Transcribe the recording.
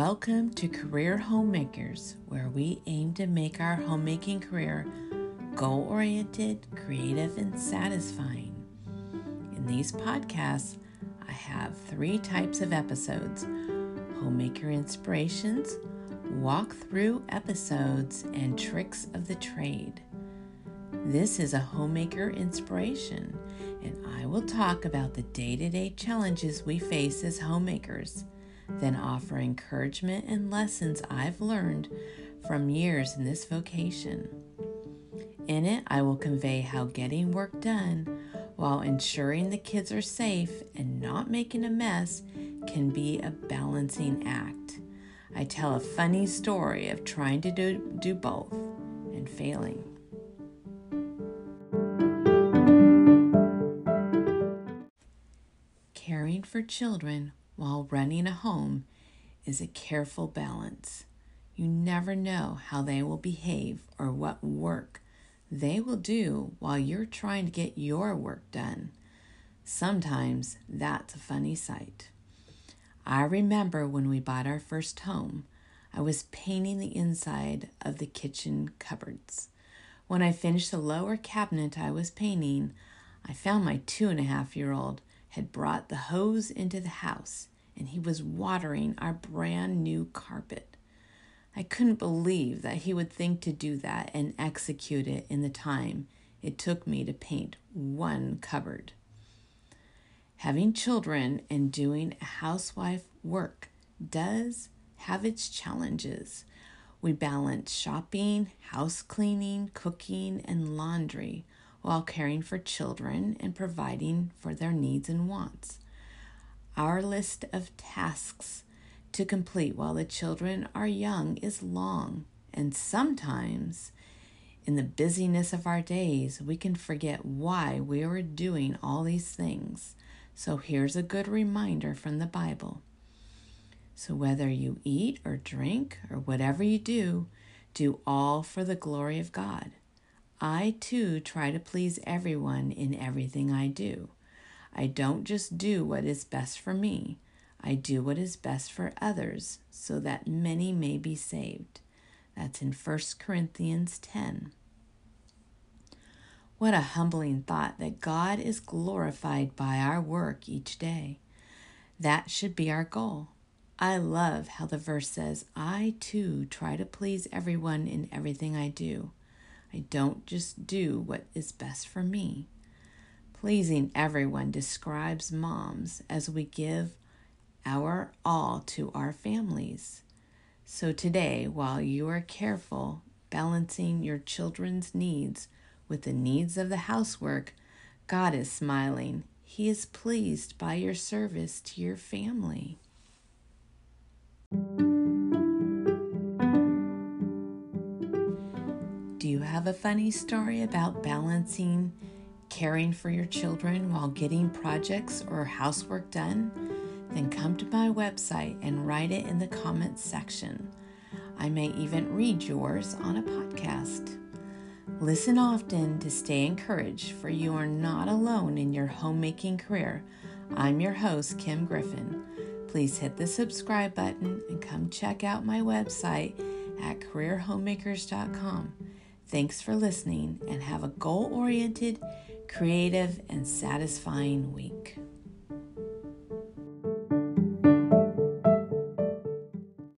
Welcome to Career Homemakers, where we aim to make our homemaking career goal oriented, creative, and satisfying. In these podcasts, I have three types of episodes homemaker inspirations, walkthrough episodes, and tricks of the trade. This is a homemaker inspiration, and I will talk about the day to day challenges we face as homemakers, then offer encouragement and lessons I've learned from years in this vocation. In it, I will convey how getting work done while ensuring the kids are safe and not making a mess can be a balancing act. I tell a funny story of trying to do, do both and failing. Caring for children while running a home is a careful balance. You never know how they will behave or what work they will do while you're trying to get your work done. Sometimes that's a funny sight. I remember when we bought our first home, I was painting the inside of the kitchen cupboards. When I finished the lower cabinet I was painting, I found my two and a half year old had brought the hose into the house and he was watering our brand new carpet. I couldn't believe that he would think to do that and execute it in the time it took me to paint one cupboard. Having children and doing housewife work does have its challenges. We balance shopping, house cleaning, cooking, and laundry while caring for children and providing for their needs and wants. Our list of tasks to complete while the children are young is long, and sometimes in the busyness of our days, we can forget why we are doing all these things. So here's a good reminder from the Bible. So whether you eat or drink or whatever you do, do all for the glory of God. I too try to please everyone in everything I do. I don't just do what is best for me. I do what is best for others so that many may be saved. That's in 1 Corinthians 10. What a humbling thought that God is glorified by our work each day. That should be our goal. I love how the verse says, I too try to please everyone in everything I do. I don't just do what is best for me. Pleasing everyone describes moms as we give our all to our families. So today, while you are careful balancing your children's needs with the needs of the housework, God is smiling. He is pleased by your service to your family. Have a funny story about balancing caring for your children while getting projects or housework done? Then come to my website and write it in the comments section. I may even read yours on a podcast. Listen often to stay encouraged, for you are not alone in your homemaking career. I'm your host, Kim Griffin. Please hit the subscribe button and come check out my website at careerhomemakers.com. Thanks for listening and have a goal oriented, creative, and satisfying week.